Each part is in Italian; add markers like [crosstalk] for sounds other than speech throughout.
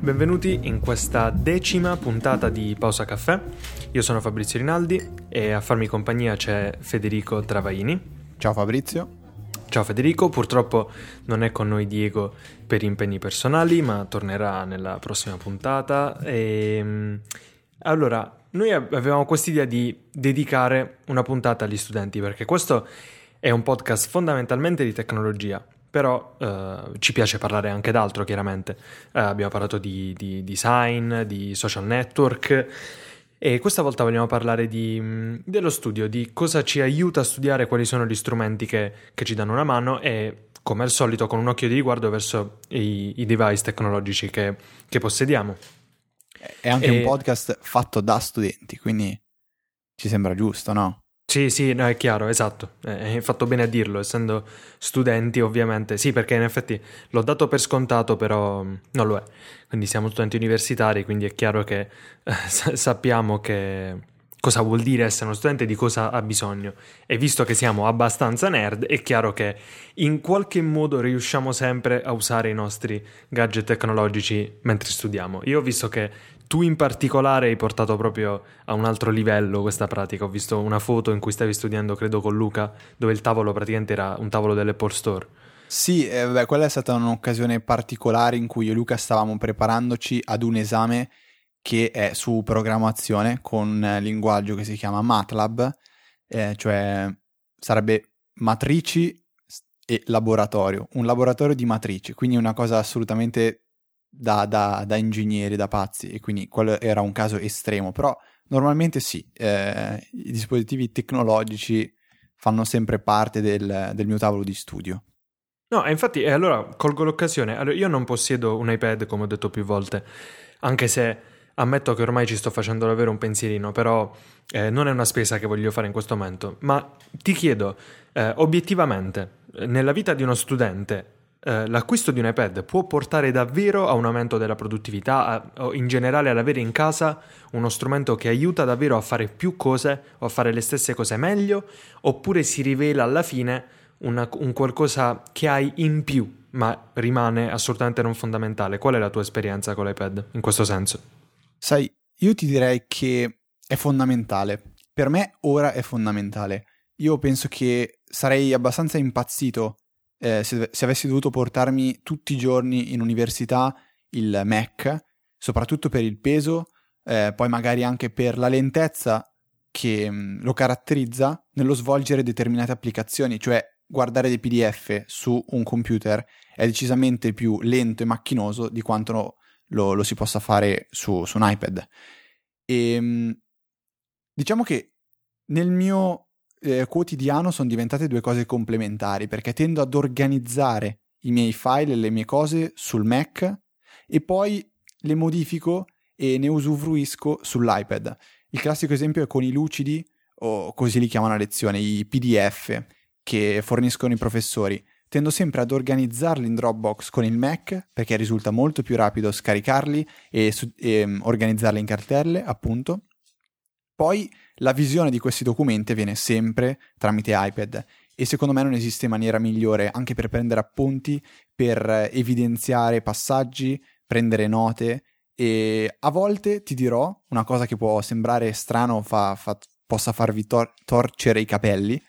benvenuti in questa decima puntata di Pausa Caffè. Io sono Fabrizio Rinaldi e a farmi compagnia c'è Federico Travaini. Ciao Fabrizio. Ciao Federico, purtroppo non è con noi Diego per impegni personali, ma tornerà nella prossima puntata. E, ehm, allora, noi avevamo quest'idea di dedicare una puntata agli studenti, perché questo è un podcast fondamentalmente di tecnologia, però eh, ci piace parlare anche d'altro, chiaramente. Eh, abbiamo parlato di, di, design, di social network e questa volta vogliamo parlare di, dello studio, di cosa ci aiuta a studiare, quali sono gli strumenti che, che ci danno una mano e come al solito con un occhio di riguardo verso i, i device tecnologici che, che, possediamo. È anche e... un podcast fatto da studenti, quindi ci sembra giusto, no? Sì, sì, no, è chiaro, esatto. Hai fatto bene a dirlo, essendo studenti ovviamente. Sì, perché in effetti l'ho dato per scontato, però mm, non lo è. Quindi siamo studenti universitari, quindi è chiaro che eh, [laughs] sappiamo che cosa vuol dire essere uno studente e di cosa ha bisogno. E visto che siamo abbastanza nerd, è chiaro che in qualche modo riusciamo sempre a usare i nostri gadget tecnologici mentre studiamo. Io ho visto che tu in particolare hai portato proprio a un altro livello questa pratica. Ho visto una foto in cui stavi studiando, credo, con Luca, dove il tavolo praticamente era un tavolo dell'Apple Store. Sì, eh, beh, quella è stata un'occasione particolare in cui io e Luca stavamo preparandoci ad un esame che è su programmazione con un linguaggio che si chiama MATLAB, eh, cioè sarebbe matrici e laboratorio, un laboratorio di matrici, quindi una cosa assolutamente da, da, da, ingegneri, da pazzi, e quindi quello era un caso estremo, però normalmente sì, eh, i dispositivi tecnologici fanno sempre parte del, del mio tavolo di studio. No, infatti, e allora colgo l'occasione. Allora, io non possiedo un iPad, come ho detto più volte, anche se ammetto che ormai ci sto facendo davvero un pensierino, però eh, non è una spesa che voglio fare in questo momento. Ma ti chiedo, eh, obiettivamente, nella vita di uno studente, eh, l'acquisto di un iPad può portare davvero a un aumento della produttività a, o in generale ad avere in casa uno strumento che aiuta davvero a fare più cose o a fare le stesse cose meglio oppure si rivela alla fine una, un qualcosa che hai in più ma rimane assolutamente non fondamentale. Qual è la tua esperienza con l'iPad in questo senso? Sai, io ti direi che è fondamentale. Per me ora è fondamentale. Io penso che sarei abbastanza impazzito eh, se, se, avessi dovuto portarmi tutti i giorni in università il Mac, soprattutto per il peso, eh, poi magari anche per la lentezza che mh, mm, lo caratterizza nello svolgere determinate applicazioni, cioè guardare dei PDF su un computer è decisamente più lento e macchinoso di quanto lo, lo, lo si possa fare su, su un iPad. E ehm, diciamo che nel mio eh, quotidiano sono diventate due cose complementari perché tendo ad organizzare i miei file e le mie cose sul Mac e poi le modifico e ne usufruisco sull'iPad. Il classico esempio è con i lucidi o così li chiamano a lezione, i PDF che forniscono i professori. Tendo sempre ad organizzarli in Dropbox con il Mac perché risulta molto più rapido scaricarli e, e um, organizzarli in cartelle, appunto. Poi la visione di questi documenti avviene sempre tramite iPad e secondo me non esiste maniera migliore anche per prendere appunti, per evidenziare passaggi, prendere note e a volte ti dirò una cosa che può sembrare strano, fa, fa, possa farvi tor- torcere i capelli,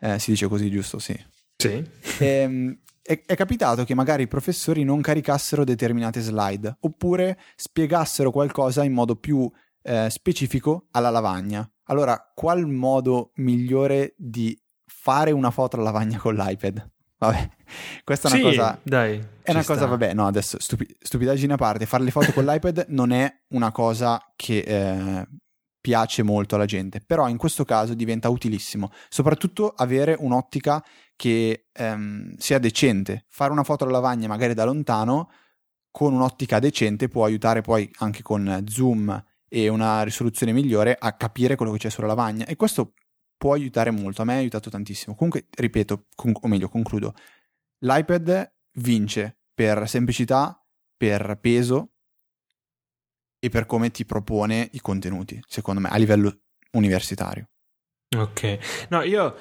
eh, si dice così giusto? Sì. Sì. E, ehm, è, è, capitato che magari i professori non caricassero determinate slide oppure spiegassero qualcosa in modo più eh, specifico alla lavagna. Allora, qual modo migliore di fare una foto alla lavagna con l'iPad? Vabbè, [laughs] questa è una sì, cosa. Dai, è una cosa, vabbè, no, adesso stupi- stupidaggine a parte. Fare le foto con [laughs] l'iPad non è una cosa che eh, piace molto alla gente, però in questo caso diventa utilissimo. Soprattutto avere un'ottica che ehm, sia decente. Fare una foto alla lavagna, magari da lontano, con un'ottica decente può aiutare poi anche con zoom e una risoluzione migliore a capire quello che c'è sulla lavagna e questo può aiutare molto, a me ha aiutato tantissimo. Comunque, ripeto, con- o meglio, concludo, l'iPad vince per semplicità, per peso e per come ti propone i contenuti, secondo me, a livello universitario. Ok, no, io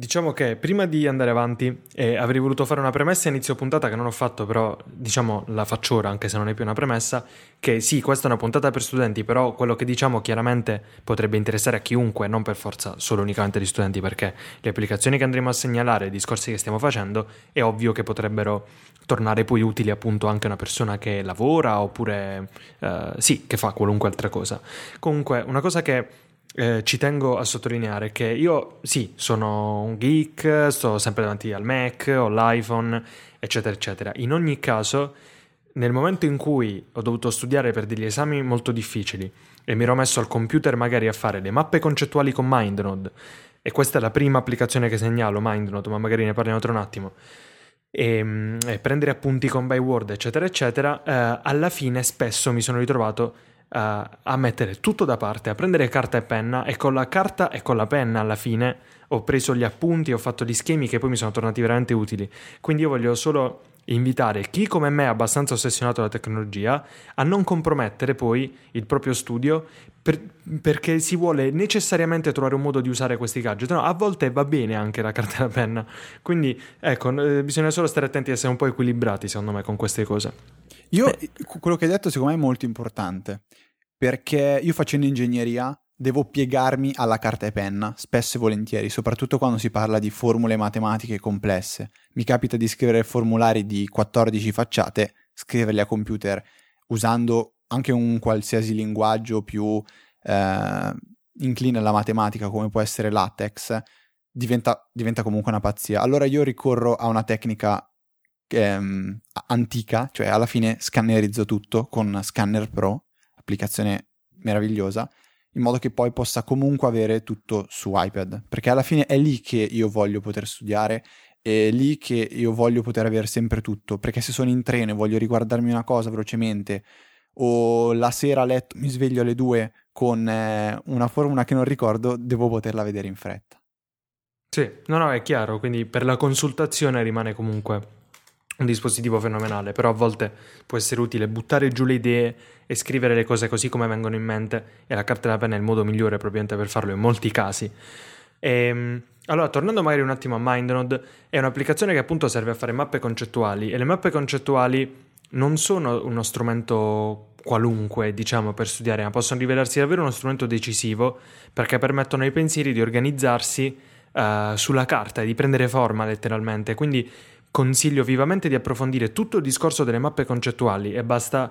Diciamo che prima di andare avanti eh, avrei voluto fare una premessa a inizio puntata che non ho fatto, però diciamo la faccio ora anche se non è più una premessa, che sì, questa è una puntata per studenti, però quello che diciamo chiaramente potrebbe interessare a chiunque, non per forza solo unicamente gli studenti, perché le applicazioni che andremo a segnalare, i discorsi che stiamo facendo, è ovvio che potrebbero tornare poi utili appunto anche a una persona che lavora oppure eh, sì, che fa qualunque altra cosa. Comunque, una cosa che eh, ci tengo a sottolineare che io sì, sono un geek, sto sempre davanti al Mac, ho l'iPhone, eccetera, eccetera. In ogni caso, nel momento in cui ho dovuto studiare per degli esami molto difficili e mi ero messo al computer magari a fare le mappe concettuali con MindNode, e questa è la prima applicazione che segnalo, MindNode, ma magari ne parliamo tra un attimo, e, mm, e prendere appunti con Byword, eccetera, eccetera, eh, alla fine spesso mi sono ritrovato uh, a mettere tutto da parte, a prendere carta e penna e con la carta e con la penna alla fine ho preso gli appunti, ho fatto gli schemi che poi mi sono tornati veramente utili. Quindi io voglio solo invitare chi come me è abbastanza ossessionato dalla tecnologia a non compromettere poi il proprio studio per, perché si vuole necessariamente trovare un modo di usare questi gadget. No, a volte va bene anche la carta e la penna. Quindi ecco, eh, bisogna solo stare attenti a essere un po' equilibrati secondo me con queste cose. Io, Beh. quello che hai detto secondo me è molto importante perché io facendo ingegneria devo piegarmi alla carta e penna, spesso e volentieri, soprattutto quando si parla di formule matematiche complesse. Mi capita di scrivere formulari di 14 facciate, scriverli a computer usando anche un qualsiasi linguaggio più eh, incline alla matematica, come può essere LaTeX, diventa, diventa, comunque una pazzia. Allora io ricorro a una tecnica ehm, antica, cioè alla fine scannerizzo tutto con Scanner Pro, applicazione meravigliosa, in modo che poi possa comunque avere tutto su iPad, perché alla fine è lì che io voglio poter studiare, è lì che io voglio poter avere sempre tutto, perché se sono in treno e voglio riguardarmi una cosa velocemente, o la sera a letto mi sveglio alle due con eh, una formula che non ricordo, devo poterla vedere in fretta. Sì, no, no, è chiaro, quindi per la consultazione rimane comunque un dispositivo fenomenale, però a volte può essere utile buttare giù le idee e scrivere le cose così come vengono in mente e la carta e la penna è il modo migliore probabilmente per farlo in molti casi. E, ehm, allora, tornando magari un attimo a MindNode, è un'applicazione che appunto serve a fare mappe concettuali e le mappe concettuali non sono uno strumento qualunque, diciamo, per studiare, ma possono rivelarsi davvero uno strumento decisivo perché permettono ai pensieri di organizzarsi uh, sulla carta di prendere forma letteralmente. Quindi Consiglio vivamente di approfondire tutto il discorso delle mappe concettuali e basta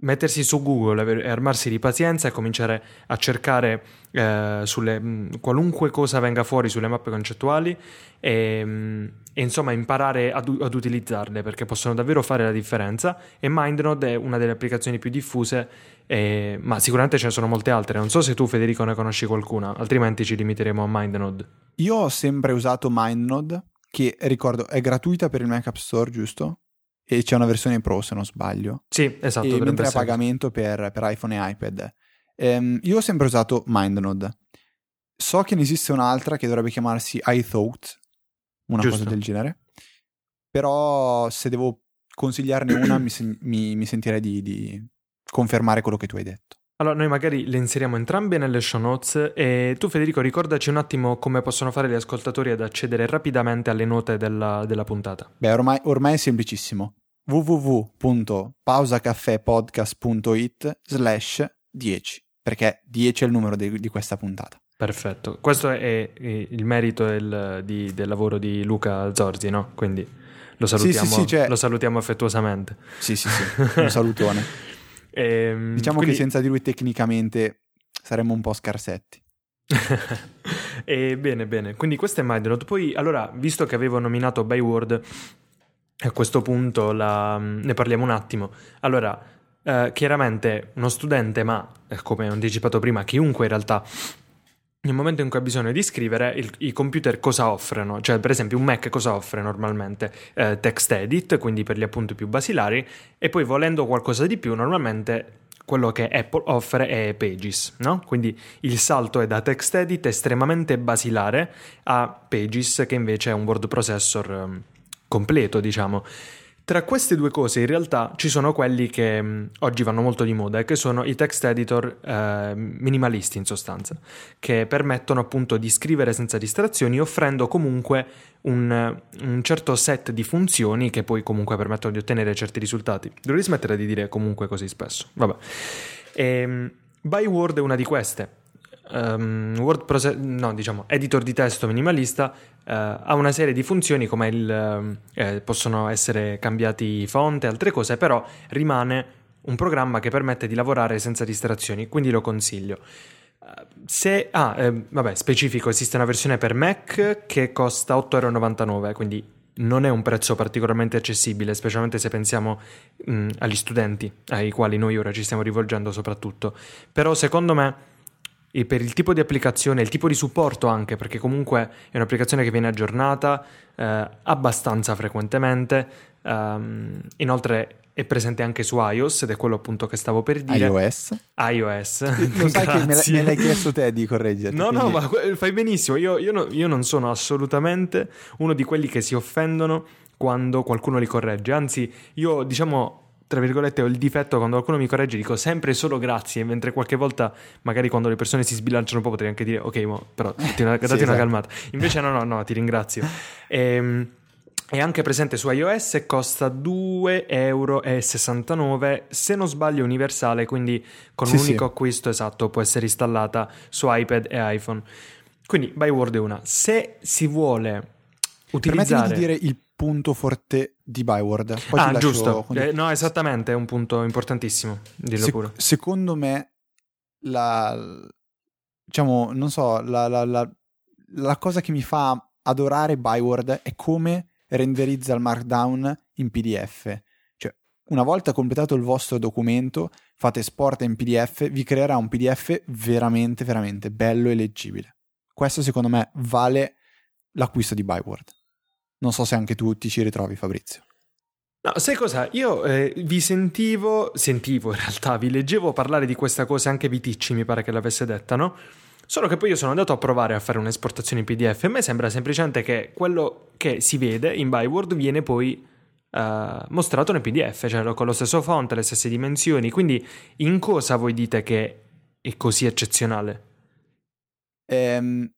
mettersi su Google e armarsi di pazienza e cominciare a cercare eh, sulle, mm, qualunque cosa venga fuori sulle mappe concettuali e, mm, e insomma imparare ad, ad, utilizzarle perché possono davvero fare la differenza e MindNode è una delle applicazioni più diffuse eh, ma sicuramente ce ne sono molte altre. Non so se tu Federico ne conosci qualcuna altrimenti ci limiteremo a MindNode. Io ho sempre usato MindNode che ricordo è gratuita per il Mac App Store, giusto? E c'è una versione Pro se non sbaglio. Sì, esatto. E mentre a pagamento per, per, iPhone e iPad. Ehm, io ho sempre usato MindNode. So che ne esiste un'altra che dovrebbe chiamarsi iThought, una giusto. cosa del genere. Però se devo consigliarne una mi, mi, mi sentirei di, di confermare quello che tu hai detto. Allora, noi magari le inseriamo entrambe nelle show notes e tu Federico ricordaci un attimo come possono fare gli ascoltatori ad accedere rapidamente alle note della, della puntata. Beh, ormai, ormai, è semplicissimo. www.pausacaffèpodcast.it slash 10 perché 10 è il numero di, di questa puntata. Perfetto, questo è, il merito del, di, del lavoro di Luca Zorzi, no? Quindi lo salutiamo, sì, sì, sì, cioè... lo salutiamo affettuosamente. Sì, sì, sì, un salutone. [laughs] E, ehm, diciamo quindi... che senza di lui tecnicamente saremmo un po' scarsetti. [laughs] e, bene, bene. Quindi questo è MindNode. Poi, allora, visto che avevo nominato Byword, a questo punto la... ne parliamo un attimo. Allora, eh, chiaramente uno studente, ma eh, come ho anticipato prima, chiunque in realtà nel momento in cui ha bisogno di scrivere, il, i computer cosa offrono? Cioè, per esempio, un Mac cosa offre normalmente? Eh, text edit, quindi per gli appunti più basilari, e poi volendo qualcosa di più, normalmente quello che Apple offre è Pages, no? Quindi il salto è da text edit estremamente basilare a Pages, che invece è un word processor um, completo, diciamo. Tra queste due cose in realtà ci sono quelli che mh, oggi vanno molto di moda e che sono i text editor eh, minimalisti in sostanza, che permettono appunto di scrivere senza distrazioni offrendo comunque un, un, certo set di funzioni che poi comunque permettono di ottenere certi risultati. Dovrei smettere di dire comunque così spesso. Vabbè. E, ehm, Byword è una di queste um, word process- no, diciamo, editor di testo minimalista uh, ha una serie di funzioni come il, uh, eh, possono essere cambiati font e altre cose, però rimane un programma che permette di lavorare senza distrazioni, quindi lo consiglio. Uh, se, ah, eh, vabbè, specifico, esiste una versione per Mac che costa 8,99€, quindi non è un prezzo particolarmente accessibile, specialmente se pensiamo mh, agli studenti ai quali noi ora ci stiamo rivolgendo soprattutto. Però secondo me e per il tipo di applicazione, il tipo di supporto anche, perché comunque è un'applicazione che viene aggiornata eh, abbastanza frequentemente. Um, inoltre è presente anche su iOS ed è quello appunto che stavo per dire. iOS? iOS. Lo sai che me, [laughs] me, l'hai chiesto te di correggerti. No, quindi... no, ma fai benissimo. Io, io, no, io non sono assolutamente uno di quelli che si offendono quando qualcuno li corregge. Anzi, io diciamo tra virgolette, ho il difetto quando qualcuno mi corregge, dico sempre solo grazie, mentre qualche volta, magari quando le persone si sbilanciano un po', potrei anche dire, ok, mo, però [laughs] datti una, sì, una esatto. calmata. Invece, no, no, no, ti ringrazio. E, [laughs] ehm, è anche presente su iOS e costa 2,69 euro. Se non sbaglio, universale, quindi con sì, un unico sì. acquisto esatto può essere installata su iPad e iPhone. Quindi, Byword è una. Se si vuole utilizzare. Permettimi di dire il punto forte di Byword. Poi ah, giusto. Eh, no, esattamente, è un punto importantissimo. Dillo Se- pure. Secondo me, la, diciamo, non so, la, la, la, la cosa che mi fa adorare Byword è come renderizza il Markdown in PDF. Cioè, una volta completato il vostro documento, fate export in PDF, vi creerà un PDF veramente, veramente bello e leggibile. Questo secondo me vale l'acquisto di Byword. Non so se anche tu ti ci ritrovi, Fabrizio. No, sai cosa? Io eh, vi sentivo, sentivo [laughs] in realtà, vi leggevo parlare di questa cosa, anche Viticci mi pare che l'avesse detta, no? Solo che poi io sono andato a provare a fare un'esportazione in PDF e a me sembra semplicemente che quello che si vede in Byword viene poi uh, mostrato nel PDF, cioè con lo stesso font, le stesse dimensioni. Quindi in cosa voi dite che è così eccezionale? Ehm,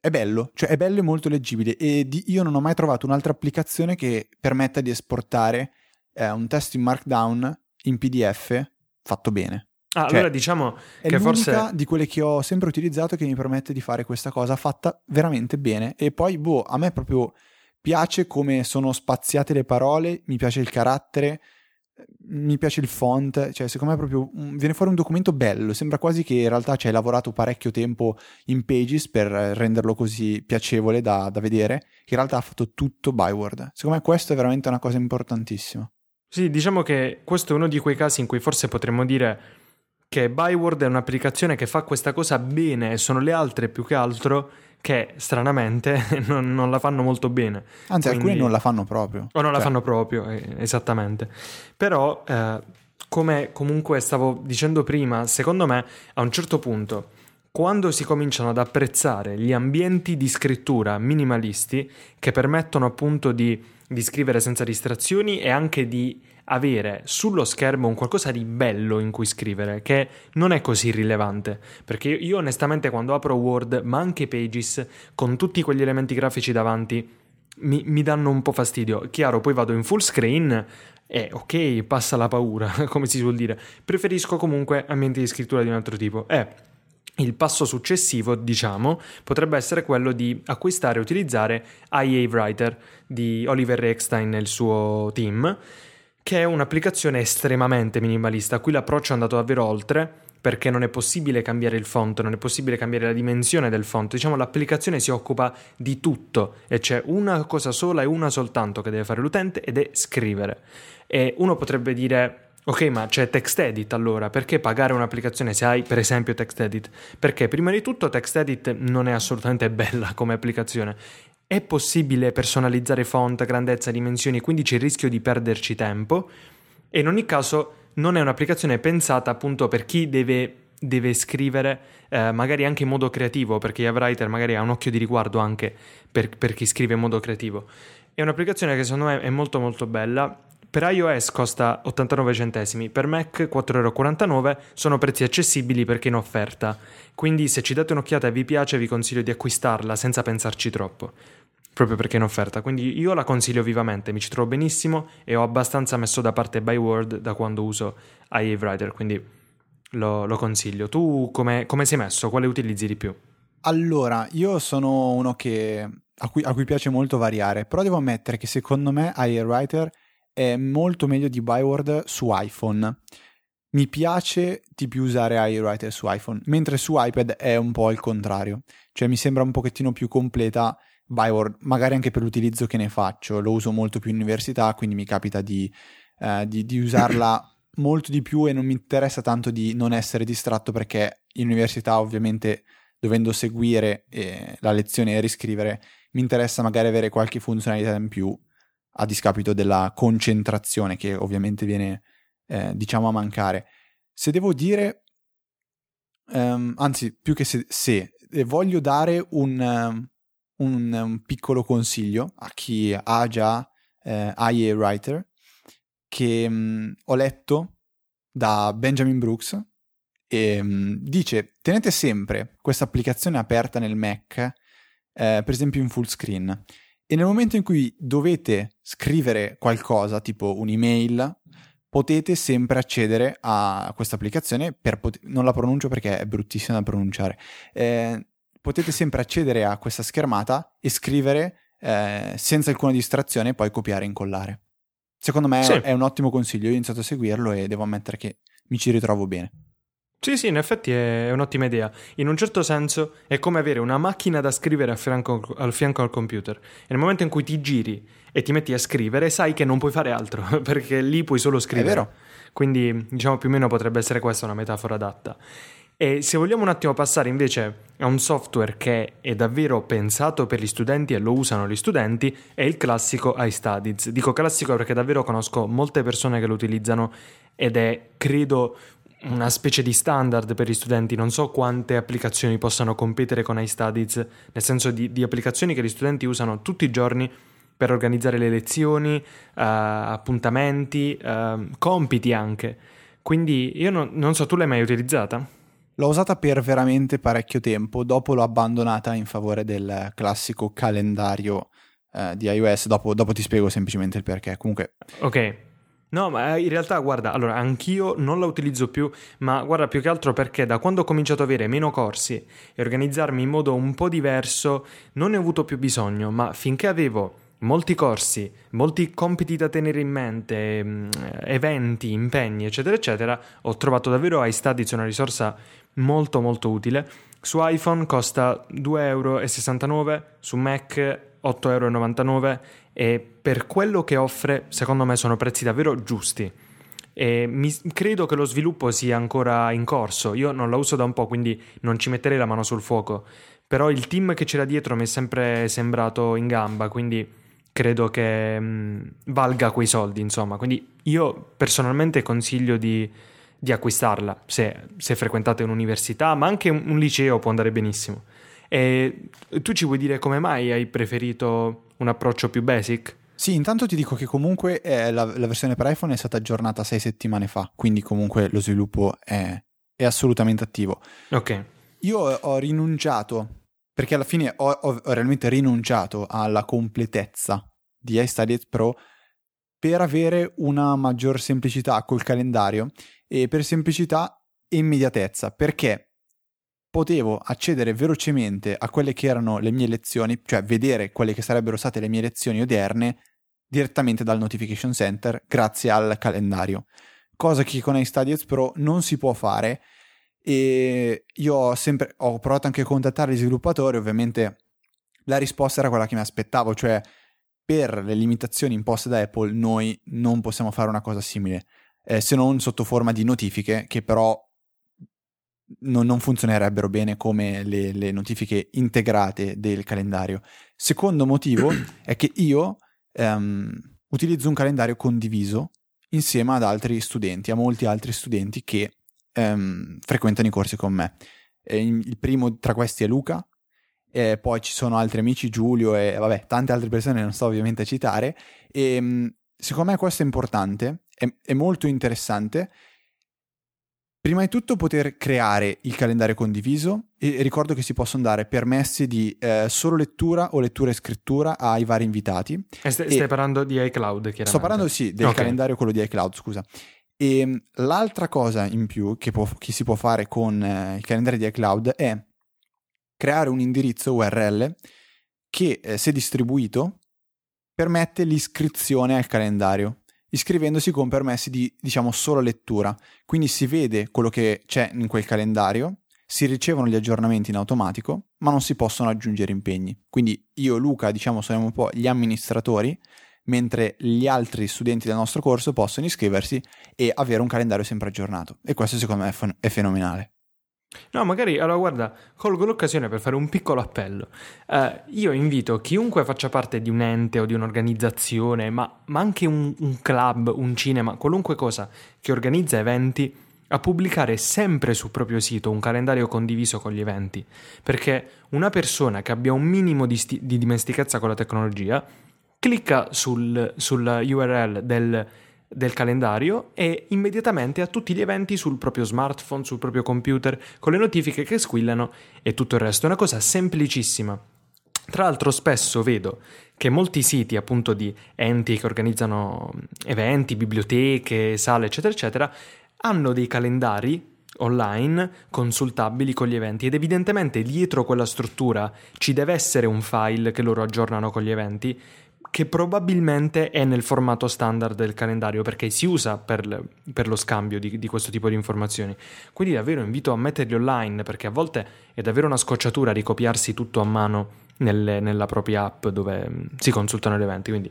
è bello, cioè è bello e molto leggibile e di, io non ho mai trovato un'altra applicazione che permetta di esportare eh, un testo in Markdown in PDF fatto bene. Ah, cioè, allora diciamo è che forse di quelle che ho sempre utilizzato che mi permette di fare questa cosa fatta veramente bene e poi boh, a me proprio piace come sono spaziate le parole, mi piace il carattere, mi piace il font, cioè secondo me proprio viene fuori un documento bello, sembra quasi che in realtà ci hai lavorato parecchio tempo in Pages per renderlo così piacevole da, da vedere, che in realtà ha fatto tutto Byword. Secondo me questo è veramente una cosa importantissima. Sì, diciamo che questo è uno di quei casi in cui forse potremmo dire che Byword è un'applicazione che fa questa cosa bene e sono le altre più che altro che stranamente [laughs] non, non, la fanno molto bene. Anzi, Quindi... alcuni non la fanno proprio. O non cioè... la fanno proprio, eh, esattamente. Però, eh, come comunque stavo dicendo prima, secondo me a un certo punto, quando si cominciano ad apprezzare gli ambienti di scrittura minimalisti che permettono appunto di, di scrivere senza distrazioni e anche di avere sullo schermo un qualcosa di bello in cui scrivere, che non è così rilevante. Perché io, onestamente quando apro Word, ma anche Pages, con tutti quegli elementi grafici davanti, mi, mi danno un po' fastidio. Chiaro, poi vado in full screen e ok, passa la paura, [laughs] come si suol dire. Preferisco comunque ambienti di scrittura di un altro tipo. E il passo successivo, diciamo, potrebbe essere quello di acquistare e utilizzare IA Writer di Oliver Eckstein e il suo team che è un'applicazione estremamente minimalista. Qui l'approccio è andato davvero oltre perché non è possibile cambiare il font, non è possibile cambiare la dimensione del font. Diciamo l'applicazione si occupa di tutto e c'è una cosa sola e una soltanto che deve fare l'utente ed è scrivere. E uno potrebbe dire Ok, ma c'è TextEdit allora, perché pagare un'applicazione se hai per esempio TextEdit? Perché prima di tutto TextEdit non è assolutamente [laughs] bella come applicazione è possibile personalizzare font, grandezza, dimensioni, quindi c'è il rischio di perderci tempo e in ogni caso non è un'applicazione pensata appunto per chi deve, deve scrivere eh, magari anche in modo creativo, perché Yavwriter magari ha un occhio di riguardo anche per, per chi scrive in modo creativo. È un'applicazione che secondo me è molto molto bella per iOS costa 89 centesimi, per Mac 4,49 euro, sono prezzi accessibili perché in offerta. Quindi se ci date un'occhiata e vi piace vi consiglio di acquistarla senza pensarci troppo, proprio perché è in offerta. Quindi io la consiglio vivamente, mi ci trovo benissimo e ho abbastanza messo da parte Byword da quando uso iAve Writer, quindi lo, lo consiglio. Tu come, come sei messo? Quale utilizzi di più? Allora, io sono uno che a cui, a cui, piace molto variare, però devo ammettere che secondo me iAir Writer è molto meglio di Byword su iPhone. Mi piace di più usare iAir Writer su iPhone, mentre su iPad è un po' il contrario. Cioè mi sembra un pochettino più completa Byword, magari anche per l'utilizzo che ne faccio. Lo uso molto più in università, quindi mi capita di, eh, di, di usarla [coughs] molto di più e non mi interessa tanto di non essere distratto perché in università ovviamente dovendo seguire eh, la lezione e riscrivere, mi interessa magari avere qualche funzionalità in più a discapito della concentrazione che ovviamente viene, eh, diciamo, a mancare. Se devo dire, um, anzi, più che se, se eh, voglio dare un, um, un, un, piccolo consiglio a chi ha già eh, IA Writer, che um, ho letto da Benjamin Brooks, e um, dice tenete sempre questa applicazione aperta nel Mac, eh, per esempio in full screen, e nel momento in cui dovete scrivere qualcosa, tipo un'email, potete sempre accedere a questa applicazione, per pot- non la pronuncio perché è bruttissima da pronunciare, eh, potete sempre accedere a questa schermata e scrivere eh, senza alcuna distrazione e poi copiare e incollare. Secondo me sì. è un ottimo consiglio, io ho iniziato a seguirlo e devo ammettere che mi ci ritrovo bene. Sì, sì, in effetti è un'ottima idea. In un certo senso è come avere una macchina da scrivere a fianco, al fianco al computer. E nel momento in cui ti giri e ti metti a scrivere, sai che non puoi fare altro, [laughs] perché lì puoi solo scrivere. È vero. Quindi, diciamo, più o meno potrebbe essere questa una metafora adatta. E se vogliamo un attimo passare invece a un software che è davvero pensato per gli studenti e lo usano gli studenti, è il classico iStudies. Dico classico perché davvero conosco molte persone che lo utilizzano ed è, credo, una specie di standard per gli studenti. Non so quante applicazioni possano competere con iStudies, nel senso di, di applicazioni che gli studenti usano tutti i giorni per organizzare le lezioni, uh, appuntamenti, uh, compiti anche. Quindi io non, non so, tu l'hai mai utilizzata? L'ho usata per veramente parecchio tempo, dopo l'ho abbandonata in favore del classico calendario uh, di iOS, dopo, dopo, ti spiego semplicemente il perché. Comunque... Ok. No, ma eh, in realtà guarda, allora anch'io non la utilizzo più, ma guarda più che altro perché da quando ho cominciato ad avere meno corsi e organizzarmi in modo un po' diverso non ne ho avuto più bisogno, ma finché avevo molti corsi, molti compiti da tenere in mente, mm, eventi, impegni, eccetera, eccetera, ho trovato davvero iStudies una risorsa molto molto utile. Su iPhone costa 2,69 euro, su Mac 8,99 euro e per quello che offre, secondo me, sono prezzi davvero giusti. Mi, credo che lo sviluppo sia ancora in corso. Io non la uso da un po', quindi non ci metterei la mano sul fuoco. Però il team che c'era dietro mi è sempre sembrato in gamba, quindi credo che mh, mm, valga quei soldi, insomma. Quindi io personalmente consiglio di, di acquistarla se, se, frequentate un'università, ma anche un, un liceo può andare benissimo. E tu ci vuoi dire come mai hai preferito un approccio più basic? Sì, intanto ti dico che comunque eh, la, la, versione per iPhone è stata aggiornata sei settimane fa, quindi comunque lo sviluppo è, è assolutamente attivo. Ok. Io ho rinunciato, perché alla fine ho, ho, ho realmente rinunciato alla completezza di iStudies Pro per avere una maggior semplicità col calendario e per semplicità e immediatezza, perché potevo accedere velocemente a quelle che erano le mie lezioni, cioè vedere quelle che sarebbero state le mie lezioni odierne direttamente dal notification center grazie al calendario. Cosa che con iStudies Pro non si può fare e io ho sempre ho provato anche a contattare gli sviluppatori, ovviamente la risposta era quella che mi aspettavo, cioè per le limitazioni imposte da Apple noi non possiamo fare una cosa simile, eh, se non sotto forma di notifiche che però non, non funzionerebbero bene come le, le, notifiche integrate del calendario. Secondo motivo è che io um, utilizzo un calendario condiviso insieme ad altri studenti, a molti altri studenti che um, frequentano i corsi con me. Il primo tra questi è Luca, e poi ci sono altri amici, Giulio e vabbè, tante altre persone, non sto ovviamente a citare, e um, secondo me questo è importante, è, è molto interessante. Prima di tutto poter creare il calendario condiviso e ricordo che si possono dare permessi di eh, solo lettura o lettura e scrittura ai vari invitati. E st- stai parlando di iCloud, chiaramente. Sto parlando sì del Ok. calendario quello di iCloud, scusa. E mh, l'altra cosa in più che, può- che si può fare con eh, il calendario di iCloud è creare un indirizzo URL che, eh, se distribuito, permette l'iscrizione al calendario, iscrivendosi con permessi di, diciamo, solo lettura. Quindi si vede quello che c'è in quel calendario, si ricevono gli aggiornamenti in automatico, ma non si possono aggiungere impegni. Quindi io e Luca, diciamo, saremo un po' gli amministratori, mentre gli altri studenti del nostro corso possono iscriversi e avere un calendario sempre aggiornato. E questo secondo me è, fen- è fenomenale. No, magari, allora guarda, colgo l'occasione per fare un piccolo appello. Eh, io invito chiunque faccia parte di un ente o di un'organizzazione, ma, ma anche un, un club, un cinema, qualunque cosa che organizza eventi, a pubblicare sempre sul proprio sito un calendario condiviso con gli eventi. Perché una persona che abbia un minimo di, sti- di dimestichezza con la tecnologia clicca sul, sulla URL del, del calendario e immediatamente ha tutti gli eventi sul proprio smartphone, sul proprio computer, con le notifiche che squillano e tutto il resto. È una cosa semplicissima. Tra l'altro spesso vedo che molti siti appunto di enti che organizzano eventi, biblioteche, sale, eccetera, eccetera, hanno dei calendari online consultabili con gli eventi ed evidentemente dietro quella struttura ci deve essere un file che loro aggiornano con gli eventi che probabilmente è nel formato standard del calendario perché si usa per, per lo scambio di, di questo tipo di informazioni. Quindi davvero invito a metterli online perché a volte è davvero una scocciatura ricopiarsi tutto a mano nelle- nella propria app dove mm, si consultano gli eventi. Quindi,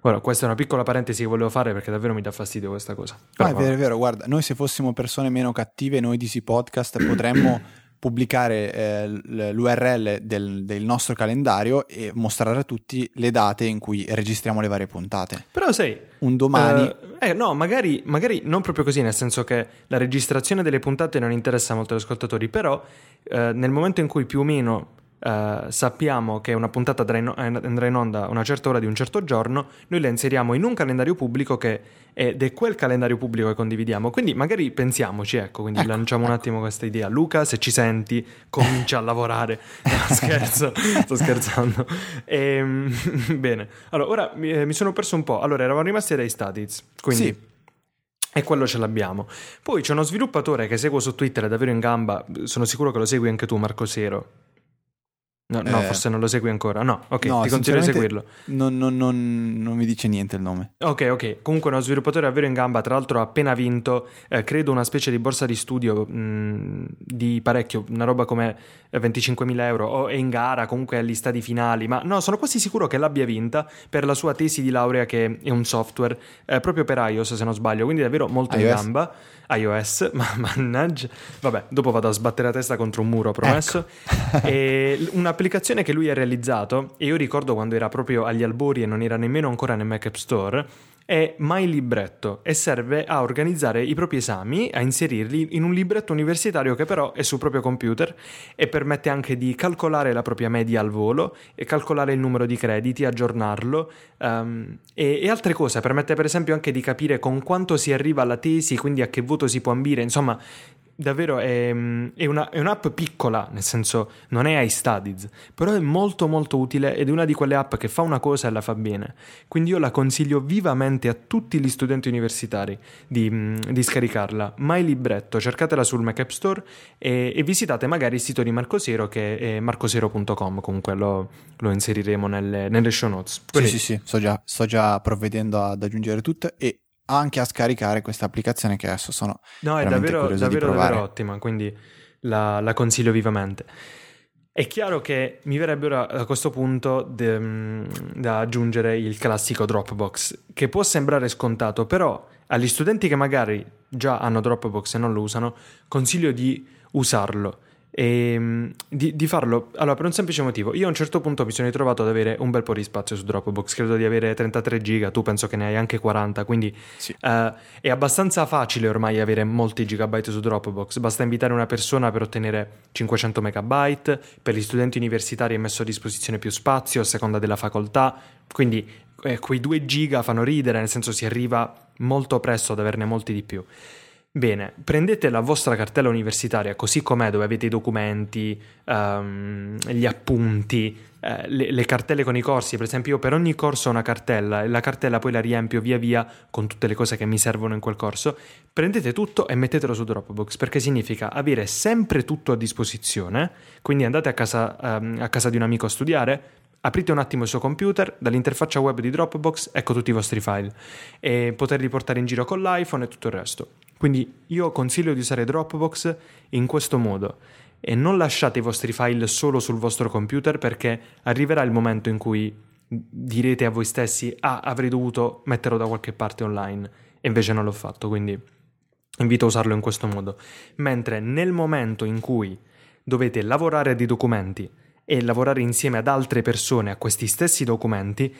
ora, questa è una piccola parentesi che volevo fare perché davvero mi dà fastidio questa cosa. Ah, Però è vero, è vero, guarda, noi se fossimo persone meno cattive, noi di Podcast potremmo [clears throat] pubblicare eh, l'URL del, del nostro calendario e mostrare a tutti le date in cui registriamo le varie puntate. Però sai, Un domani... Eh, eh, no, magari, magari non proprio così, nel senso che la registrazione delle puntate non interessa molto agli ascoltatori, però eh, nel momento in cui più o meno eh, sappiamo che una puntata andrà in, eh, onda a una certa ora di un certo giorno, noi la inseriamo in un calendario pubblico che ed è quel calendario pubblico che condividiamo. Quindi magari pensiamoci, ecco, quindi lanciamo un attimo questa idea. Luca, se ci senti, comincia a lavorare. [laughs] No, scherzo, sto scherzando. Ehm, [laughs] bene, allora ora mi, eh, mi sono perso un po'. Allora, eravamo rimasti dai Statiz, quindi... Sì. E quello ce l'abbiamo. Poi c'è uno sviluppatore che seguo su Twitter, è davvero in gamba. Sono sicuro che lo segui anche tu, Marco Sero. No, no, Eh. forse non lo segui ancora. No, ok, No, ti consiglio di sinceramente seguirlo. Non, non- non- non mi dice niente il nome. Ok, ok. Comunque uno sviluppatore davvero in gamba, tra l'altro ha appena vinto, eh, credo, una specie di borsa di studio mh, di parecchio, una roba come eh, 25.000 euro, o è in gara, comunque agli stadi finali, ma no, sono quasi sicuro che l'abbia vinta per la sua tesi di laurea che è un software, eh, proprio per iOS se non sbaglio, quindi davvero molto in iOS? gamba. iOS, [laughs] ma mannaggia. Vabbè, dopo vado a sbattere la testa contro un muro, promesso. e l- [laughs] un'applicazione che lui ha realizzato, e io ricordo quando era proprio agli albori e non era nemmeno ancora nel Mac App Store, è My Libretto e serve a organizzare i propri esami, a inserirli in un libretto universitario che però è sul proprio computer e permette anche di calcolare la propria media al volo e calcolare il numero di crediti, aggiornarlo ehm, e, e altre cose. Permette per esempio anche di capire con quanto si arriva alla tesi, quindi a che voto si può ambire, insomma davvero è, è una- è un'app piccola, nel senso non è iStudies, però è molto molto utile ed è una di quelle app che fa una cosa e la fa bene. Quindi io la consiglio vivamente a tutti gli studenti universitari di, di scaricarla. My Libretto, cercatela sul Mac App Store e, e visitate magari il sito di Marco Sero che è marcosero.com, comunque lo, lo inseriremo nelle, nelle show notes. Sì, sì, sì, sto già, sto già provvedendo ad aggiungere tutto e anche a scaricare questa applicazione che adesso sono No, è davvero, davvero, davvero ottima, quindi la, la consiglio vivamente. È chiaro che mi verrebbe ora a questo punto de- mm, da aggiungere il classico Dropbox, che può sembrare scontato, però agli studenti che magari già hanno Dropbox e non lo usano, consiglio di usarlo. E mm, di, di, farlo allora per un semplice motivo. Io a un certo punto mi sono ritrovato ad avere un bel po' di spazio su Dropbox. Credo di avere 33 giga tu penso che ne hai anche 40 quindi sì. uh, è abbastanza facile ormai avere molti gigabyte su Dropbox. Basta invitare una persona per ottenere 500 megabyte. Per gli studenti universitari è messo a disposizione più spazio a seconda della facoltà. Quindi eh, quei 2 giga fanno ridere nel senso si arriva molto presto ad averne molti di più Bene, prendete la vostra cartella universitaria così com'è, dove avete i documenti, um, gli appunti, eh, le, le, cartelle con i corsi. Per esempio, io per ogni corso ho una cartella e la cartella poi la riempio via via con tutte le cose che mi servono in quel corso. Prendete tutto e mettetelo su Dropbox perché significa avere sempre tutto a disposizione. Quindi andate a casa, um, a casa di un amico a studiare, aprite un attimo il suo computer, dall'interfaccia web di Dropbox, ecco tutti i vostri file e poterli portare in giro con l'iPhone e tutto il resto. Quindi io consiglio di usare Dropbox in questo modo e non lasciate i vostri file solo sul vostro computer perché arriverà il momento in cui direte a voi stessi ah avrei dovuto metterlo da qualche parte online e invece non l'ho fatto, quindi invito a usarlo in questo modo. Mentre nel momento in cui dovete lavorare a dei documenti e lavorare insieme ad altre persone a questi stessi documenti,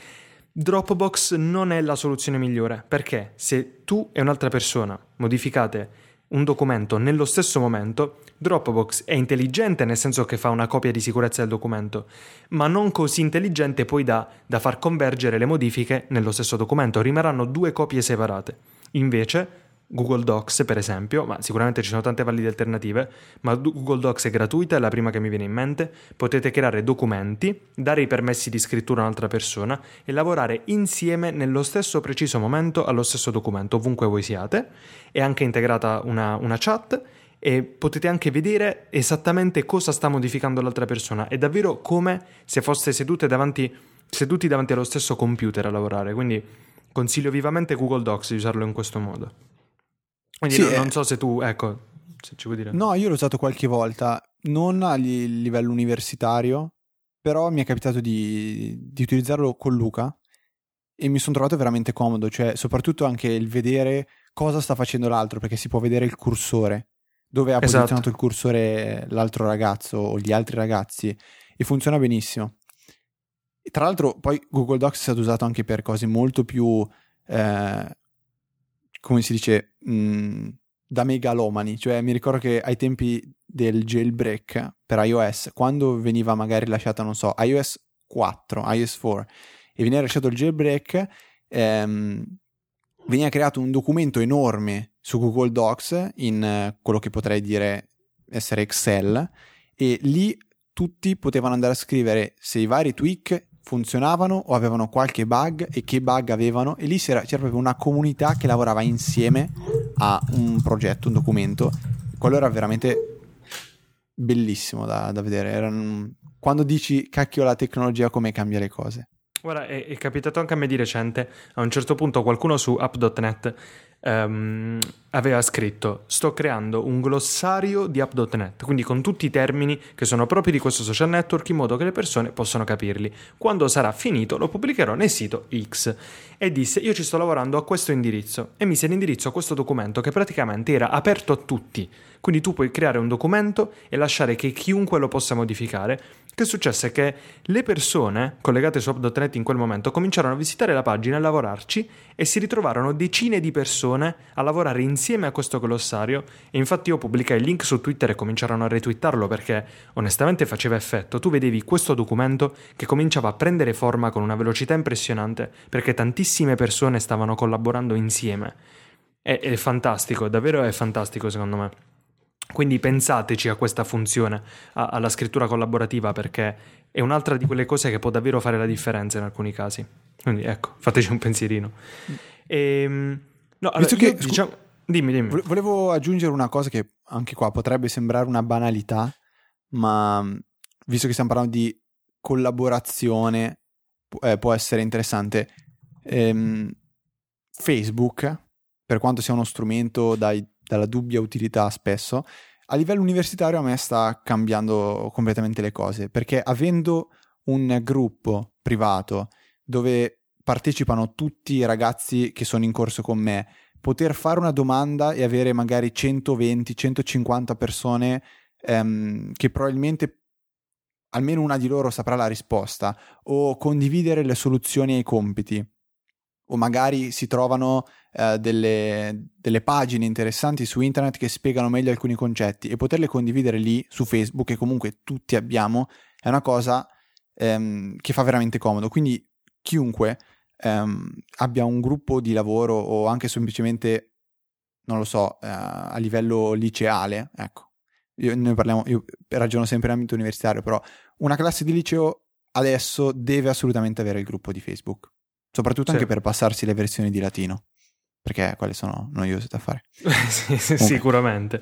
Dropbox non è la soluzione migliore perché se tu e un'altra persona modificate un documento nello stesso momento, Dropbox è intelligente nel senso che fa una copia di sicurezza del documento, ma non così intelligente poi da, da far convergere le modifiche nello stesso documento, rimarranno due copie separate. Invece, Google Docs, per esempio, ma sicuramente ci sono tante valide alternative, ma Google Docs è gratuita, è la prima che mi viene in mente. Potete creare documenti, dare i permessi di scrittura a un'altra persona e lavorare insieme nello stesso preciso momento allo stesso documento, ovunque voi siate. È anche integrata una, una chat e potete anche vedere esattamente cosa sta modificando l'altra persona. È davvero come se foste davanti, seduti davanti allo stesso computer a lavorare. Quindi consiglio vivamente Google Docs di usarlo in questo modo. Quindi sì, non, non, so se tu, ecco, se ci vuoi dire. No, io l'ho usato qualche volta, non a livello universitario, però mi è capitato di, di utilizzarlo con Luca e mi sono trovato veramente comodo, cioè soprattutto anche il vedere cosa sta facendo l'altro, perché si può vedere il cursore, dove ha esatto. posizionato il cursore l'altro ragazzo o gli altri ragazzi e funziona benissimo. E tra l'altro poi Google Docs è stato usato anche per cose molto più eh, come si dice, mh, mm, da megalomani. Cioè, mi ricordo che ai tempi del jailbreak per iOS, quando veniva magari lasciata, non so, iOS 4, iOS 4, e veniva lasciato il jailbreak, ehm, veniva creato un documento enorme su Google Docs in eh, quello che potrei dire essere Excel, e lì tutti potevano andare a scrivere se i vari tweak funzionavano o avevano qualche bug e che bug avevano e lì c'era, c'era proprio una comunità che lavorava insieme a un progetto, un documento. Quello era veramente bellissimo da, da vedere. Era un... Quando dici cacchio la tecnologia come cambia le cose. Guarda, è, è, capitato anche a me di recente, a un certo punto qualcuno su app.net um, aveva scritto sto creando un glossario di app.net, quindi con tutti i termini che sono propri di questo social network in modo che le persone possano capirli. Quando sarà finito lo pubblicherò nel sito X e disse io ci sto lavorando a questo indirizzo e mise l'indirizzo a questo documento che praticamente era aperto a tutti. Quindi tu puoi creare un documento e lasciare che chiunque lo possa modificare che successe che le persone collegate su app.net in quel momento cominciarono a visitare la pagina e a lavorarci e si ritrovarono decine di persone a lavorare insieme a questo glossario e infatti io pubblicai il link su Twitter e cominciarono a retweetarlo perché onestamente faceva effetto. Tu vedevi questo documento che cominciava a prendere forma con una velocità impressionante perché tantissime persone stavano collaborando insieme. È, è fantastico, davvero è fantastico secondo me. Quindi pensateci a questa funzione, a, alla scrittura collaborativa, perché è un'altra di quelle cose che può davvero fare la differenza in alcuni casi. Quindi ecco, fateci un pensierino. E, ehm, no, allora, Visto che, diciamo, dimmi, dimmi. Volevo aggiungere una cosa che anche qua potrebbe sembrare una banalità, ma visto che stiamo parlando di collaborazione, eh, può essere interessante. Ehm, Facebook, per quanto sia uno strumento dai dalla dubbia utilità spesso, a livello universitario a me sta cambiando completamente le cose, perché avendo un gruppo privato dove partecipano tutti i ragazzi che sono in corso con me, poter fare una domanda e avere magari 120-150 persone ehm, che probabilmente almeno una di loro saprà la risposta, o condividere le soluzioni ai compiti, o magari si trovano eh, delle, delle, pagine interessanti su internet che spiegano meglio alcuni concetti e poterle condividere lì su Facebook, che comunque tutti abbiamo, è una cosa ehm, che fa veramente comodo. Quindi chiunque ehm, abbia un gruppo di lavoro o anche semplicemente, non lo so, eh, a livello liceale, ecco, io, noi parliamo, io ragiono sempre in ambito universitario, però una classe di liceo adesso deve assolutamente avere il gruppo di Facebook, soprattutto sì. anche per passarsi le versioni di latino. Perché quelle sono noiose da fare. [laughs] sì, sicuramente.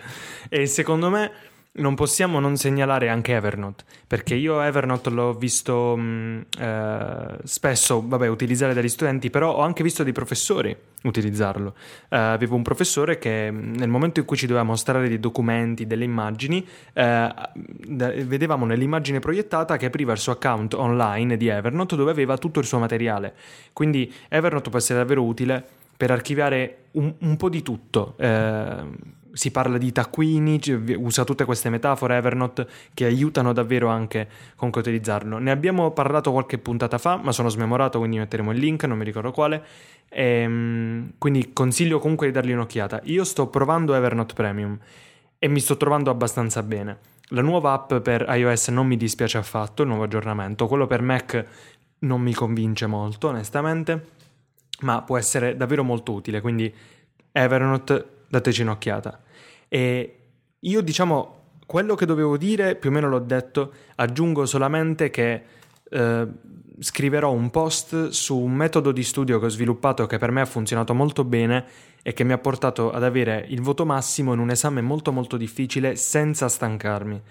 E secondo me non possiamo non segnalare anche Evernote, perché io Evernote l'ho visto mh, mm, eh, spesso vabbè, utilizzare dagli studenti, però ho anche visto dei professori utilizzarlo. Eh, avevo un professore che mm, nel momento in cui ci doveva mostrare dei documenti, delle immagini, eh, vedevamo nell'immagine proiettata che apriva il suo account online di Evernote dove aveva tutto il suo materiale. Quindi Evernote può essere davvero utile per archiviare un, un po' di tutto eh, si parla di taccuini, usa tutte queste metafore Evernote che aiutano davvero anche comunque a utilizzarlo. Ne abbiamo parlato qualche puntata fa, ma sono smemorato, quindi metteremo il link, non mi ricordo quale. E, ehm, quindi consiglio comunque di dargli un'occhiata. Io sto provando Evernote Premium e mi sto trovando abbastanza bene. La nuova app per iOS non mi dispiace affatto, il nuovo aggiornamento. Quello per Mac non mi convince molto, onestamente, ma può essere davvero molto utile. Quindi Evernote dateci un'occhiata. E io diciamo quello che dovevo dire più o meno l'ho detto, aggiungo solamente che eh, scriverò un post su un metodo di studio che ho sviluppato che per me ha funzionato molto bene e che mi ha portato ad avere il voto massimo in un esame molto molto difficile senza stancarmi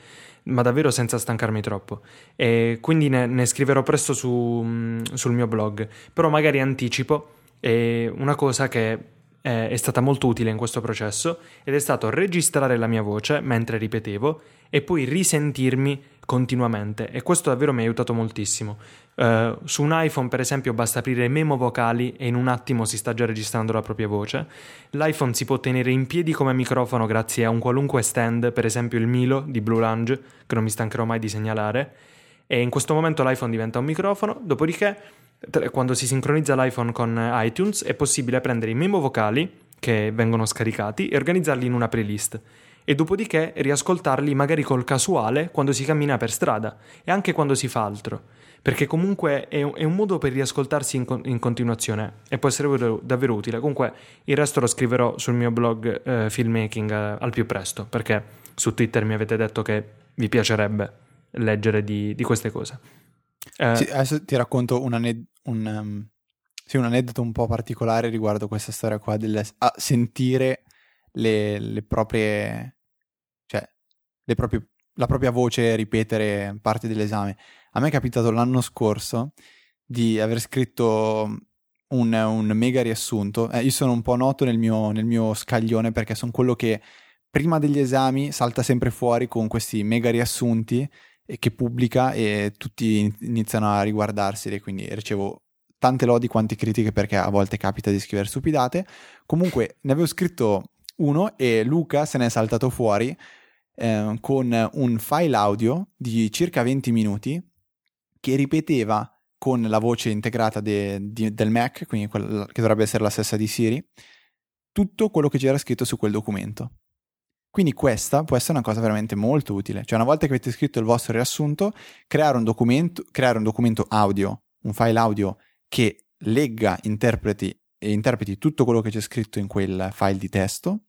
ma davvero senza stancarmi troppo. E quindi ne, ne scriverò presto su, sul mio blog. Però magari anticipo una cosa che è stata molto utile in questo processo ed è stato registrare la mia voce mentre ripetevo e poi risentirmi continuamente e questo davvero mi ha aiutato moltissimo. Uh, su un iPhone per esempio basta aprire memo vocali e in un attimo si sta già registrando la propria voce. L'iPhone si può tenere in piedi come microfono grazie a un qualunque stand, per esempio il Milo di Blue Lounge, che non mi stancherò mai di segnalare. E in questo momento l'iPhone diventa un microfono, dopodiché quando si sincronizza l'iPhone con iTunes è possibile prendere i memo vocali che vengono scaricati e organizzarli in una playlist e dopodiché riascoltarli magari col casuale quando si cammina per strada e anche quando si fa altro, perché comunque è un, è un modo per riascoltarsi in, in, continuazione e può essere davvero utile. Comunque il resto lo scriverò sul mio blog eh, Filmmaking eh, al più presto, perché su Twitter mi avete detto che vi piacerebbe leggere di, di queste cose. Eh, sì, adesso ti racconto un, aned- un, um, sì, un, aneddoto un po' particolare riguardo questa storia qua del a sentire le, le proprie cioè le proprie, la propria voce ripetere parte dell'esame. A me è capitato l'anno scorso di aver scritto un, un mega riassunto. Eh, io sono un po' noto nel mio, nel mio scaglione perché sono quello che prima degli esami salta sempre fuori con questi mega riassunti che pubblica e tutti iniziano a riguardarseli, quindi ricevo tante lodi quante critiche perché a volte capita di scrivere stupidate. Comunque ne avevo scritto uno e Luca se ne è saltato fuori eh, con un file audio di circa 20 minuti che ripeteva con la voce integrata de, de, del Mac, quindi quella, che dovrebbe essere la stessa di Siri, tutto quello che c'era scritto su quel documento. Quindi questa può essere una cosa veramente molto utile. Cioè una volta che avete scritto il vostro riassunto, creare un documento, creare un documento audio, un file audio che legga, interpreti e interpreti tutto quello che c'è scritto in quel file di testo,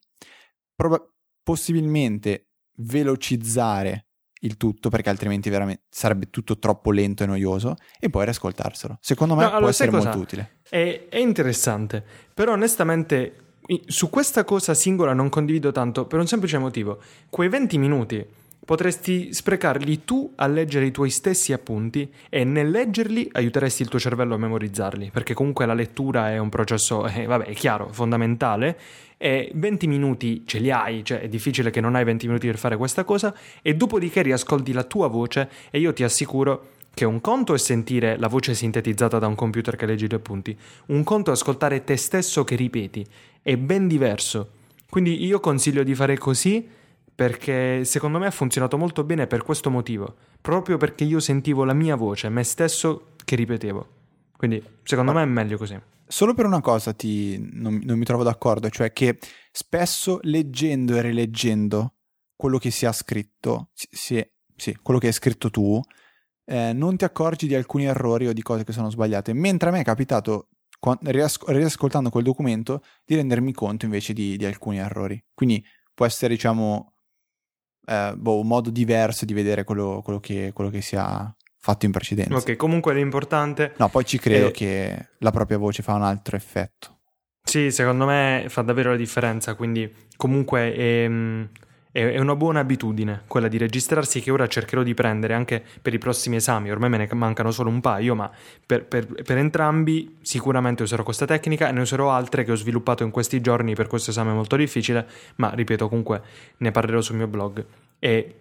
prob- possibilmente velocizzare il tutto perché altrimenti veramente sarebbe tutto troppo lento e noioso e poi riascoltarselo. Secondo me no, allora, può essere molto utile. È, è interessante, però onestamente su questa cosa singola non condivido tanto per un semplice motivo. Quei 20 minuti potresti sprecarli tu a leggere i tuoi stessi appunti e nel leggerli aiuteresti il tuo cervello a memorizzarli, perché comunque la lettura è un processo, eh, vabbè, è chiaro, fondamentale e 20 minuti ce li hai, cioè è difficile che non hai 20 minuti per fare questa cosa e dopodiché riascolti la tua voce e io ti assicuro che un conto è sentire la voce sintetizzata da un computer che leggi i tuoi appunti, un conto è ascoltare te stesso che ripeti, è ben diverso. Quindi io consiglio di fare così perché secondo me ha funzionato molto bene per questo motivo, proprio perché io sentivo la mia voce, me stesso che ripetevo. Quindi secondo me è meglio così. Solo per una cosa ti, non, non mi trovo d'accordo, cioè che spesso leggendo e rileggendo quello che si ha scritto, sì, sì, quello che hai scritto tu, eh, non ti accorgi di alcuni errori o di cose che sono sbagliate. Mentre a me è capitato, riascoltando quel documento, di rendermi conto invece di, di alcuni errori. Quindi può essere, diciamo, eh, boh, un modo diverso di vedere quello, quello, che, quello che si ha fatto in precedenza. Ok, comunque l'importante... No, poi ci credo è... che la propria voce fa un altro effetto. Sì, secondo me fa davvero la differenza, quindi comunque è, mm, è, una buona abitudine quella di registrarsi che ora cercherò di prendere anche per i prossimi esami, ormai me ne mancano solo un paio, ma per, per, per entrambi sicuramente userò questa tecnica e ne userò altre che ho sviluppato in questi giorni per questo esame molto difficile, ma ripeto comunque ne parlerò sul mio blog. E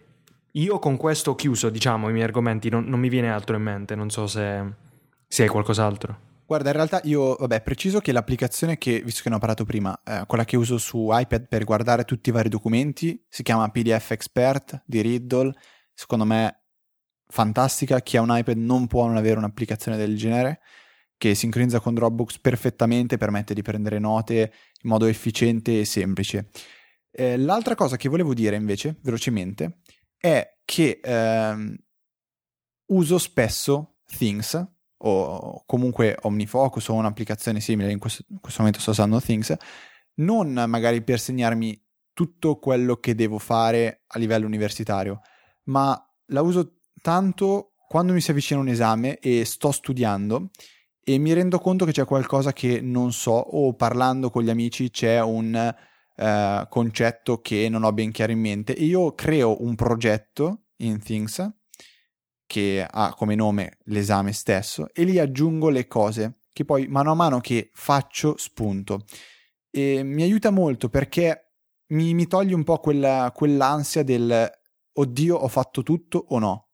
io con questo ho chiuso, diciamo, i miei argomenti, non, non mi viene altro in mente, non so se, se hai qualcos'altro. Guarda, in realtà io, vabbè, preciso che l'applicazione che, visto che ne ho parlato prima, eh, quella che uso su iPad per guardare tutti i vari documenti, si chiama PDF Expert di Riddle, secondo me fantastica, chi ha un iPad non può non avere un'applicazione del genere, che sincronizza con Dropbox perfettamente, permette di prendere note in modo efficiente e semplice. Eh, l'altra cosa che volevo dire invece, velocemente, è che ehm, uso spesso Things o comunque OmniFocus o un'applicazione simile, in questo, in questo momento sto usando Things, non magari per segnarmi tutto quello che devo fare a livello universitario, ma la uso tanto quando mi si avvicina un esame e sto studiando e mi rendo conto che c'è qualcosa che non so o parlando con gli amici c'è un eh, concetto che non ho ben chiaro in mente e io creo un progetto in Things che ha come nome l'esame stesso e lì aggiungo le cose che poi mano a mano che faccio spunto e mi aiuta molto perché mi, mi toglie un po' quella, quell'ansia del oddio ho fatto tutto o no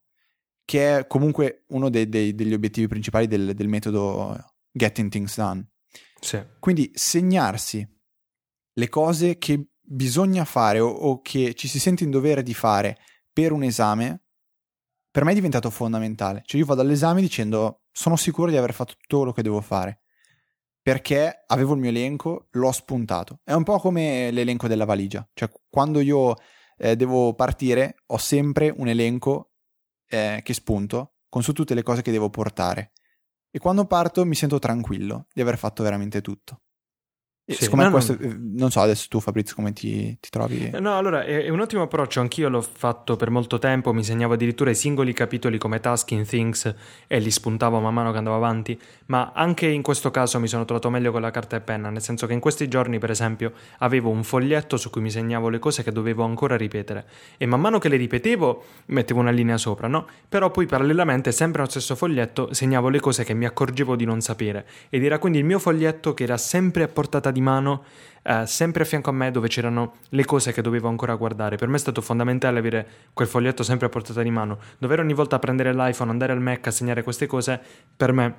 che è comunque uno dei, dei, degli obiettivi principali del, del metodo Getting Things Done. Sì. Quindi segnarsi le cose che bisogna fare o, o che ci si sente in dovere di fare per un esame, per me è diventato fondamentale. Cioè io vado all'esame dicendo sono sicuro di aver fatto tutto quello che devo fare perché avevo il mio elenco, l'ho spuntato. È un po' come l'elenco della valigia, cioè quando io eh, devo partire ho sempre un elenco eh, che spunto con su tutte le cose che devo portare. E quando parto mi sento tranquillo di aver fatto veramente tutto. Sì, me questo, non... Eh, non so adesso tu Fabrizio come ti, ti trovi? Eh, no, allora è, è, un ottimo approccio, anch'io l'ho fatto per molto tempo, mi segnavo addirittura i singoli capitoli come task in Things e li spuntavo man mano che andavo avanti, ma anche in questo caso mi sono trovato meglio con la carta e penna, nel senso che in questi giorni per esempio avevo un foglietto su cui mi segnavo le cose che dovevo ancora ripetere. E man mano che le ripetevo mettevo una linea sopra, no? Però poi parallelamente sempre nello stesso foglietto segnavo le cose che mi accorgevo di non sapere. Ed era quindi il mio foglietto che era sempre a portata di di mano eh, sempre a fianco a me dove c'erano le cose che dovevo ancora guardare. Per me è stato fondamentale avere quel foglietto sempre a portata di mano. Dover ogni volta prendere l'iPhone, andare al Mac a segnare queste cose, per me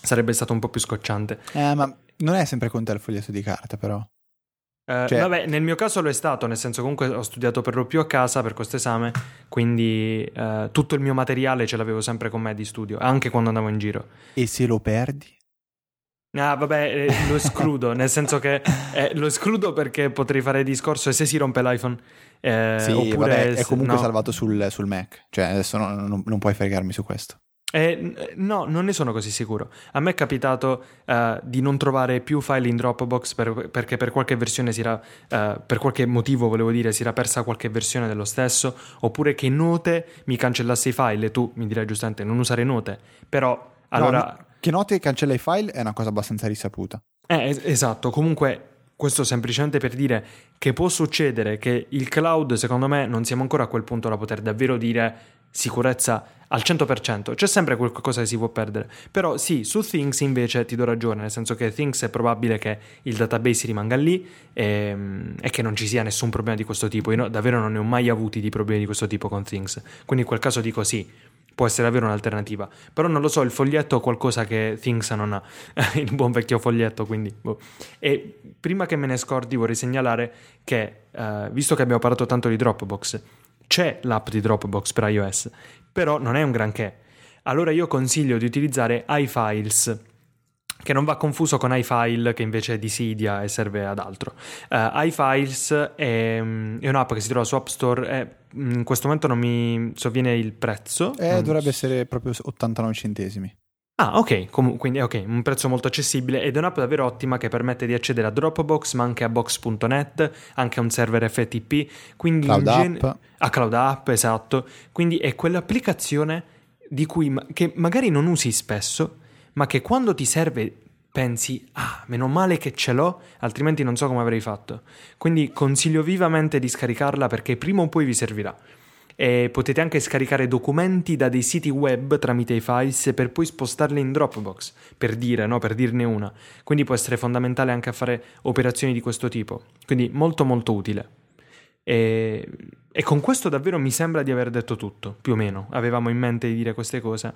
sarebbe stato un po' più scocciante. Eh, ma non è sempre con te il foglietto di carta, però. Eh, cioè... Vabbè, nel mio caso lo è stato, nel senso comunque ho studiato per lo più a casa per questo esame, quindi eh, tutto il mio materiale ce l'avevo sempre con me di studio, anche quando andavo in giro. E se lo perdi? Ah, vabbè, eh, lo escludo, nel senso che eh, lo escludo perché potrei fare discorso e se si rompe l'iPhone. Eh, sì, oppure vabbè, è comunque no. salvato sul, sul, Mac, cioè adesso no, non, non, puoi fregarmi su questo. Eh, no, non ne sono così sicuro. A me è capitato uh, di non trovare più file in Dropbox per, perché per qualche versione si era, uh, per qualche motivo volevo dire, si era persa qualche versione dello stesso, oppure che Note mi cancellasse i file e tu mi direi giustamente non usare Note, però allora... No, che note cancella i file è una cosa abbastanza risaputa. Eh, esatto, comunque questo semplicemente per dire che può succedere che il cloud, secondo me, non siamo ancora a quel punto da poter davvero dire sicurezza al 100%, c'è sempre qualcosa che si può perdere. Però sì, su Things invece ti do ragione, nel senso che Things è probabile che il database rimanga lì e, ehm, e che non ci sia nessun problema di questo tipo. Io no, davvero non ne ho mai avuti di problemi di questo tipo con Things. Quindi in quel caso dico sì, può essere davvero un'alternativa. Però non lo so, il foglietto è qualcosa che Things non ha, [laughs] il buon vecchio foglietto, quindi... Boh. E prima che me ne scordi vorrei segnalare che, uh, visto che abbiamo parlato tanto di Dropbox, c'è l'app di Dropbox per iOS, però non è un granché. Allora io consiglio di utilizzare iFiles, che non va confuso con iFile che invece è di Cydia e serve ad altro. Uh, iFiles è, mm, è, un'app che si trova su App Store e mm, in questo momento non mi sovviene il prezzo. Eh, dovrebbe essere proprio 89 centesimi. Ah, ok, Com- quindi ok, un prezzo molto accessibile ed è un'app davvero ottima che permette di accedere a Dropbox, ma anche a Box.net, anche a un server FTP, quindi Cloud gen- App. a Cloud App, esatto. Quindi è quell'applicazione di cui ma- che magari non usi spesso, ma che quando ti serve pensi, ah, meno male che ce l'ho, altrimenti non so come avrei fatto. Quindi consiglio vivamente di scaricarla perché prima o poi vi servirà e potete anche scaricare documenti da dei siti web tramite i files per poi spostarli in Dropbox, per dire, no? per dirne una. Quindi può essere fondamentale anche a fare operazioni di questo tipo. Quindi molto molto utile. E, e con questo davvero mi sembra di aver detto tutto, più o meno. Avevamo in mente di dire queste cose.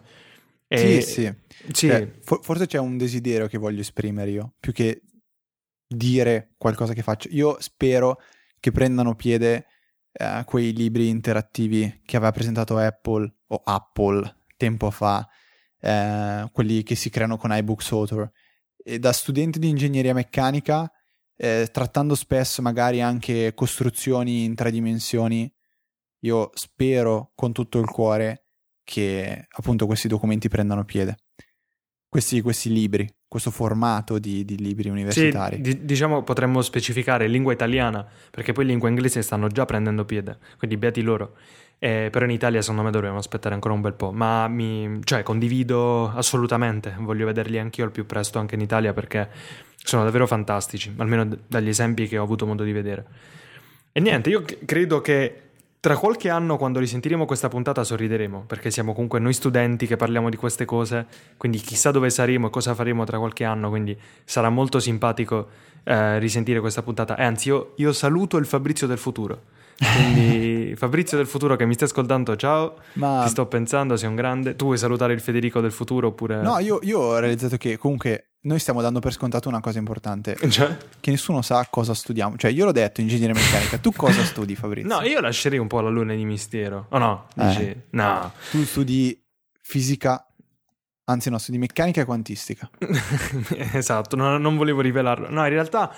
E, sì, sì. sì. Cioè, for- forse c'è un desiderio che voglio esprimere io, più che dire qualcosa che faccio. Io spero che prendano piede eh, quei libri interattivi che aveva presentato Apple o Apple tempo fa, eh, quelli che si creano con iBooks Author. E da studente di ingegneria meccanica, eh, trattando spesso magari anche costruzioni in tre dimensioni, io spero con tutto il cuore che appunto questi documenti prendano piede. Questi, questi libri, questo formato di, di libri universitari. Sì, di, diciamo potremmo specificare lingua italiana, perché poi lingua inglese stanno già prendendo piede, quindi beati loro. Eh, però in Italia secondo me dovremmo aspettare ancora un bel po', ma mi, cioè, condivido assolutamente, voglio vederli anch'io al più presto anche in Italia perché sono davvero fantastici, almeno d- dagli esempi che ho avuto modo di vedere. E niente, io c- credo che tra qualche anno, quando risentiremo questa puntata, sorrideremo, perché siamo comunque noi studenti che parliamo di queste cose, quindi chissà dove saremo e cosa faremo tra qualche anno, quindi sarà molto simpatico eh, risentire questa puntata. E anzi, io, io saluto il Fabrizio del futuro. Quindi [laughs] Fabrizio del futuro che mi stai ascoltando, ciao. Ma... Ti sto pensando, sei un grande. Tu vuoi salutare il Federico del futuro oppure... No, io, io ho realizzato che comunque noi stiamo dando per scontato una cosa importante. [laughs] Cioè? Che nessuno sa cosa studiamo. Cioè, io l'ho detto, ingegneria meccanica. Tu cosa studi, Fabrizio? No, io lascerei un po' la luna di mistero. O oh, no? Dici, eh. no. Tu studi fisica, anzi no, studi meccanica e quantistica. [laughs] esatto, no, non volevo rivelarlo. No, in realtà...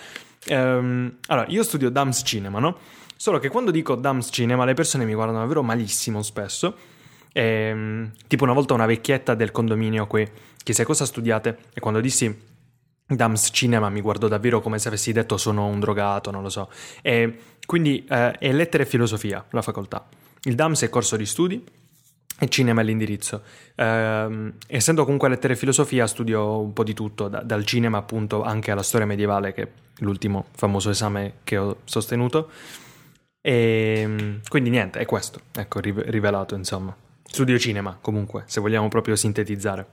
Ehm, allora, io studio DAMS Cinema, no? Solo che quando dico DAMS Cinema le persone mi guardano davvero malissimo spesso. Ehm, tipo una volta una vecchietta del condominio qui chiese cosa studiate e quando dissi Dams Cinema mi guardò davvero come se avessi detto sono un drogato, non lo so. E quindi eh, è lettere e filosofia la facoltà. Il Dams è corso di studi e cinema è l'indirizzo. Eh, essendo comunque lettere e filosofia studio un po' di tutto, da, dal cinema appunto anche alla storia medievale che è l'ultimo famoso esame che ho sostenuto. E ehm, quindi niente, è questo, ecco, rivelato insomma. Studio cinema, comunque, se vogliamo proprio sintetizzare.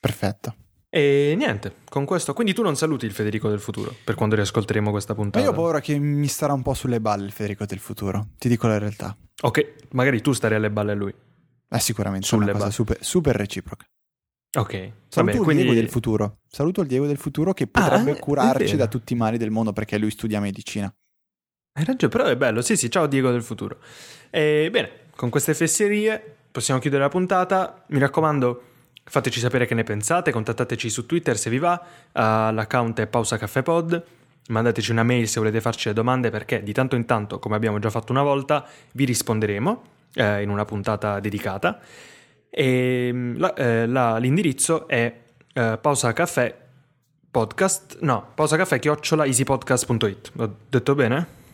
Perfetto. E niente, con questo. Quindi tu non saluti il Federico del futuro per quando riascolteremo questa puntata. Ma io ho paura che mi starà un po' sulle balle il Federico del futuro. Ti dico la realtà. Ok, magari tu stare alle balle a lui. Eh, sicuramente. Sulle balle. Super, super reciproca. Ok. Saluto Vabbè, il quindi... Diego del futuro. Saluto il Diego del futuro che potrebbe ah, curarci da tutti i mali del mondo perché lui studia medicina. Hai ragione, però è bello. Sì, sì, ciao Diego del futuro. E, bene, con queste fesserie possiamo chiudere la puntata. Mi raccomando, fateci sapere che ne pensate, contattateci su Twitter se vi va, uh, l'account è Pausa Caffè Pod. Mandateci una mail se volete farci le domande perché di tanto in tanto, come abbiamo già fatto una volta, vi risponderemo eh, in una puntata dedicata. E mm, la, eh, la, l'indirizzo è eh, pausa caffè podcast, no, pausa caffè chiocciola easypodcast.it. Ho detto bene?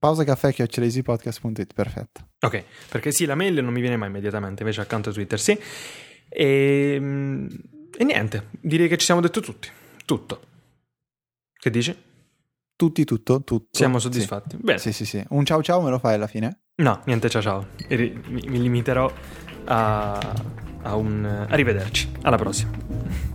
Pausa caffè chiocciolaeasypodcast.it, perfetto. Ok, perché sì, la mail non mi viene mai immediatamente, invece accanto a Twitter sì. E, ehm, e niente, direi che ci siamo detto tutti. Tutto. Che dici? tutti tutto, tutto. Siamo soddisfatti. Sì. Bene. Sì, sì, sì. Un ciao ciao me lo fai alla fine? No, niente, ciao ciao. Mi, mi limiterò a, a un arrivederci. Alla prossima.